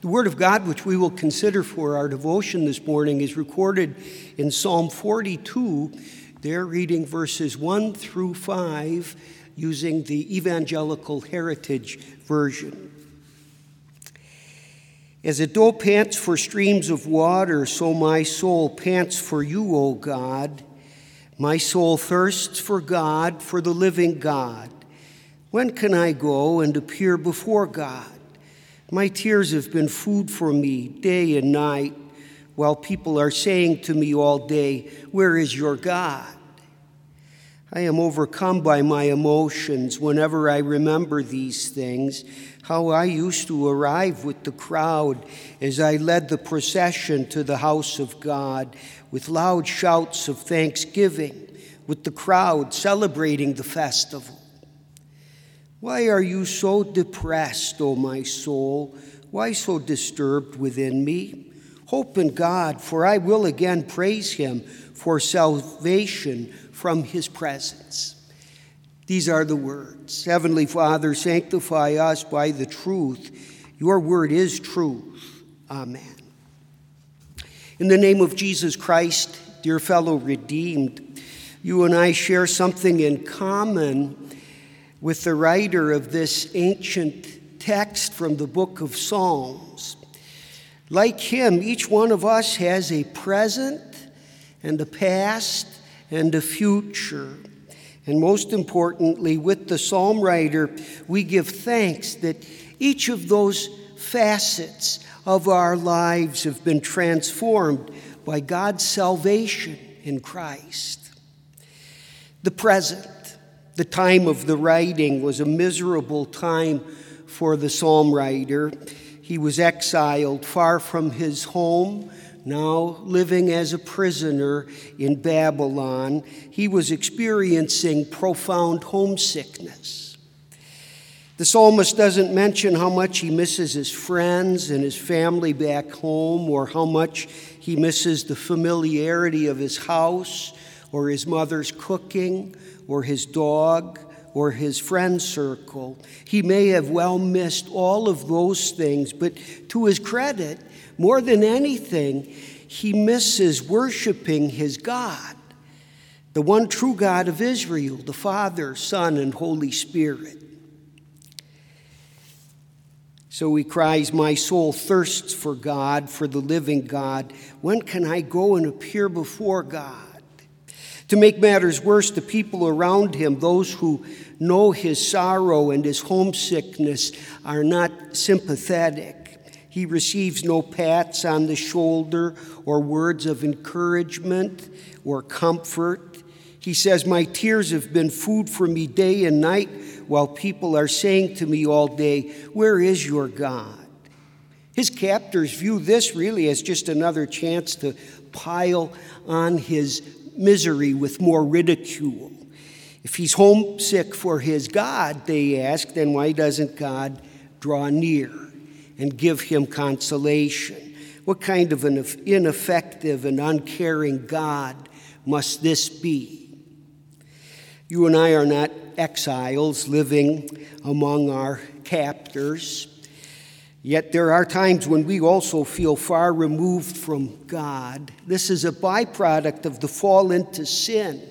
The Word of God, which we will consider for our devotion this morning, is recorded in Psalm 42. They're reading verses 1 through 5 using the Evangelical Heritage Version. As a doe pants for streams of water, so my soul pants for you, O God. My soul thirsts for God, for the living God. When can I go and appear before God? My tears have been food for me day and night, while people are saying to me all day, Where is your God? I am overcome by my emotions whenever I remember these things, how I used to arrive with the crowd as I led the procession to the house of God with loud shouts of thanksgiving, with the crowd celebrating the festival. Why are you so depressed, O my soul? Why so disturbed within me? Hope in God, for I will again praise him for salvation from his presence. These are the words Heavenly Father, sanctify us by the truth. Your word is truth. Amen. In the name of Jesus Christ, dear fellow redeemed, you and I share something in common with the writer of this ancient text from the book of Psalms. Like him, each one of us has a present and a past and a future. And most importantly, with the psalm writer, we give thanks that each of those facets of our lives have been transformed by God's salvation in Christ. The present the time of the writing was a miserable time for the psalm writer. He was exiled far from his home, now living as a prisoner in Babylon. He was experiencing profound homesickness. The psalmist doesn't mention how much he misses his friends and his family back home, or how much he misses the familiarity of his house or his mother's cooking or his dog or his friend circle. He may have well missed all of those things, but to his credit, more than anything, he misses worshiping his God, the one true God of Israel, the Father, Son, and Holy Spirit. So he cries, My soul thirsts for God, for the living God. When can I go and appear before God? To make matters worse, the people around him, those who know his sorrow and his homesickness, are not sympathetic. He receives no pats on the shoulder or words of encouragement or comfort. He says, My tears have been food for me day and night, while people are saying to me all day, Where is your God? His captors view this really as just another chance to pile on his misery with more ridicule. If he's homesick for his God, they ask, then why doesn't God draw near and give him consolation? What kind of an ineffective and uncaring God must this be? You and I are not exiles living among our captors. Yet there are times when we also feel far removed from God. This is a byproduct of the fall into sin.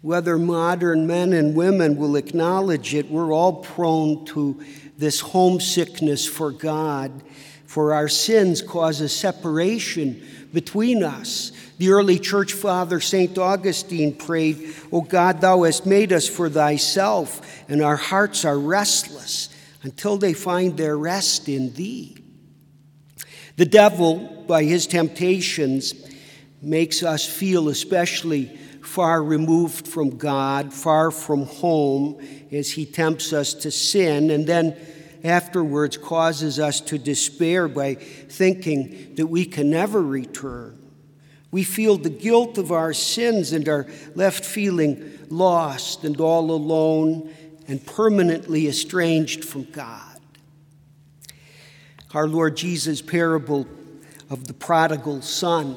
Whether modern men and women will acknowledge it, we're all prone to this homesickness for God, for our sins cause a separation between us. The early church father, St. Augustine, prayed, O God, thou hast made us for thyself, and our hearts are restless until they find their rest in thee. The devil, by his temptations, makes us feel especially far removed from God, far from home, as he tempts us to sin, and then afterwards causes us to despair by thinking that we can never return. We feel the guilt of our sins and are left feeling lost and all alone and permanently estranged from God. Our Lord Jesus' parable of the prodigal son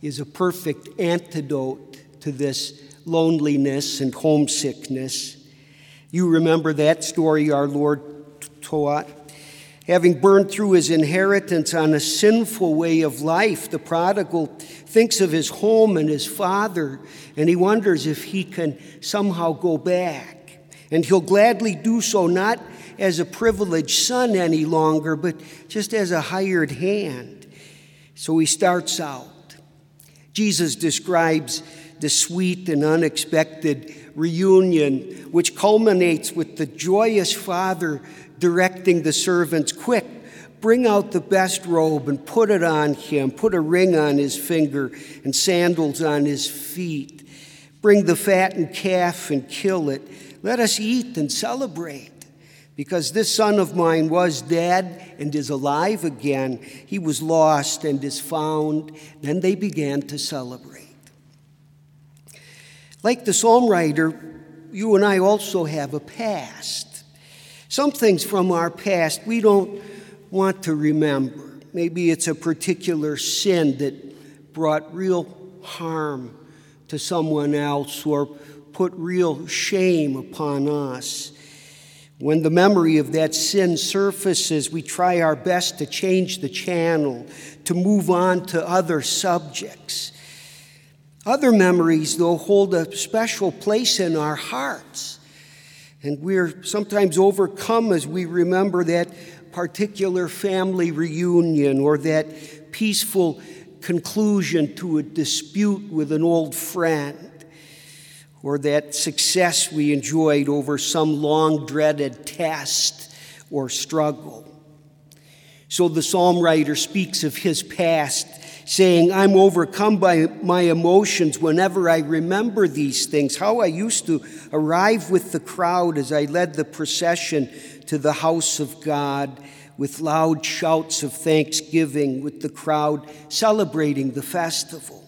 is a perfect antidote to this loneliness and homesickness. You remember that story our Lord taught. Having burned through his inheritance on a sinful way of life, the prodigal thinks of his home and his father, and he wonders if he can somehow go back. And he'll gladly do so, not as a privileged son any longer, but just as a hired hand. So he starts out. Jesus describes the sweet and unexpected reunion, which culminates with the joyous father directing the servants quick, bring out the best robe and put it on him, put a ring on his finger and sandals on his feet. Bring the fattened calf and kill it. Let us eat and celebrate. Because this son of mine was dead and is alive again. He was lost and is found. Then they began to celebrate. Like the psalm writer, you and I also have a past. Some things from our past we don't want to remember. Maybe it's a particular sin that brought real harm to someone else or put real shame upon us. When the memory of that sin surfaces, we try our best to change the channel, to move on to other subjects. Other memories, though, hold a special place in our hearts. And we're sometimes overcome as we remember that particular family reunion or that peaceful conclusion to a dispute with an old friend or that success we enjoyed over some long dreaded test or struggle. So the psalm writer speaks of his past saying, I'm overcome by my emotions whenever I remember these things. How I used to arrive with the crowd as I led the procession to the house of God with loud shouts of thanksgiving, with the crowd celebrating the festival.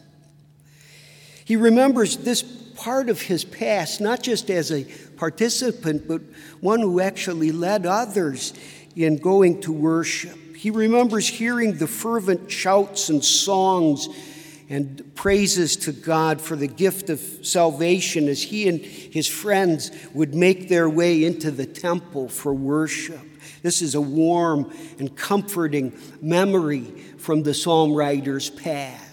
He remembers this part of his past, not just as a participant, but one who actually led others in going to worship. He remembers hearing the fervent shouts and songs and praises to God for the gift of salvation as he and his friends would make their way into the temple for worship. This is a warm and comforting memory from the psalm writer's past.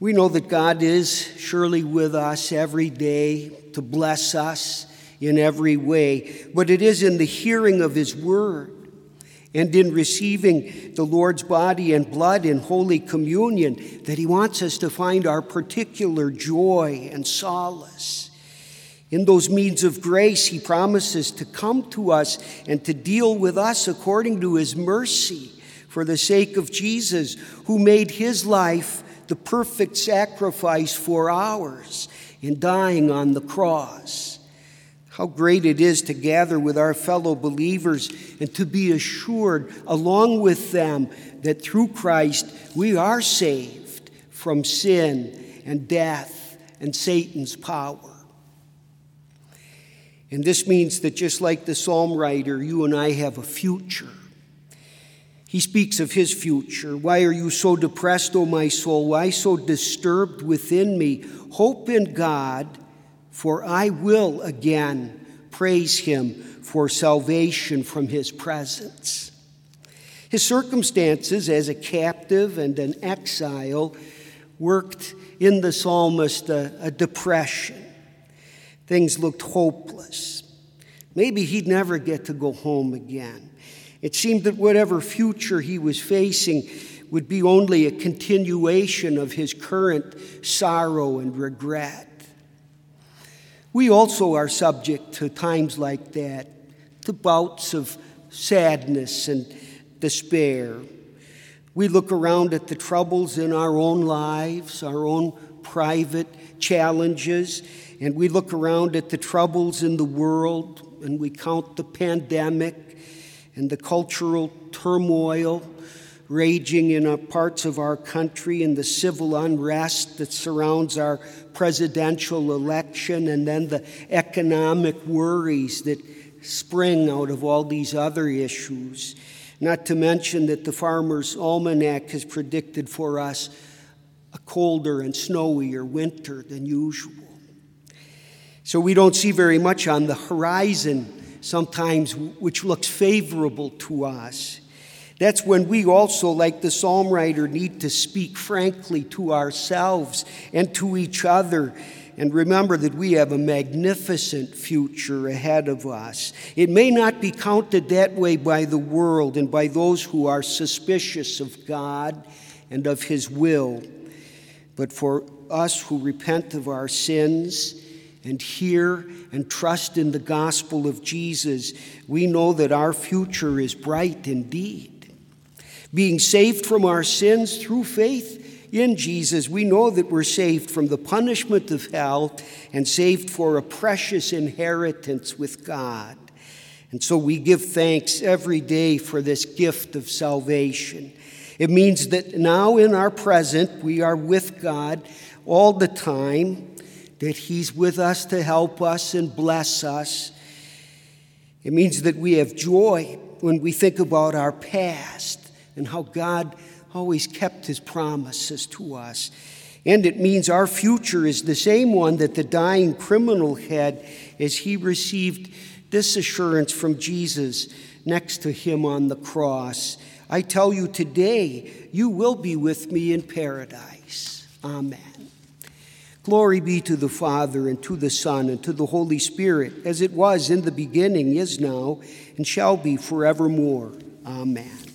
We know that God is surely with us every day to bless us in every way, but it is in the hearing of his word and in receiving the Lord's body and blood in Holy Communion that He wants us to find our particular joy and solace. In those means of grace, He promises to come to us and to deal with us according to His mercy for the sake of Jesus, who made His life the perfect sacrifice for ours in dying on the cross. How great it is to gather with our fellow believers and to be assured, along with them, that through Christ we are saved from sin and death and Satan's power. And this means that just like the psalm writer, you and I have a future. He speaks of his future. Why are you so depressed, O my soul? Why so disturbed within me? Hope in God for I will again praise him for salvation from his presence. His circumstances as a captive and an exile worked in the psalmist a, a depression. Things looked hopeless. Maybe he'd never get to go home again. It seemed that whatever future he was facing would be only a continuation of his current sorrow and regret. We also are subject to times like that, to bouts of sadness and despair. We look around at the troubles in our own lives, our own private challenges, and we look around at the troubles in the world, and we count the pandemic and the cultural turmoil raging in parts of our country and the civil unrest that surrounds our presidential election and then the economic worries that spring out of all these other issues. Not to mention that the Farmer's Almanac has predicted for us a colder and snowier winter than usual. So we don't see very much on the horizon sometimes which looks favorable to us. That's when we also, like the psalm writer, need to speak frankly to ourselves and to each other and remember that we have a magnificent future ahead of us. It may not be counted that way by the world and by those who are suspicious of God and of His will, but for us who repent of our sins and hear and trust in the gospel of Jesus, we know that our future is bright indeed. Being saved from our sins through faith in Jesus, we know that we're saved from the punishment of hell and saved for a precious inheritance with God. And so we give thanks every day for this gift of salvation. It means that now in our present, we are with God all the time, that He's with us to help us and bless us. It means that we have joy when we think about our past and how God always kept his promises to us. And it means our future is the same one that the dying criminal had as he received this assurance from Jesus next to him on the cross. I tell you today, you will be with me in paradise. Amen. Glory be to the Father, and to the Son, and to the Holy Spirit, as it was in the beginning, is now, and shall be forevermore. Amen.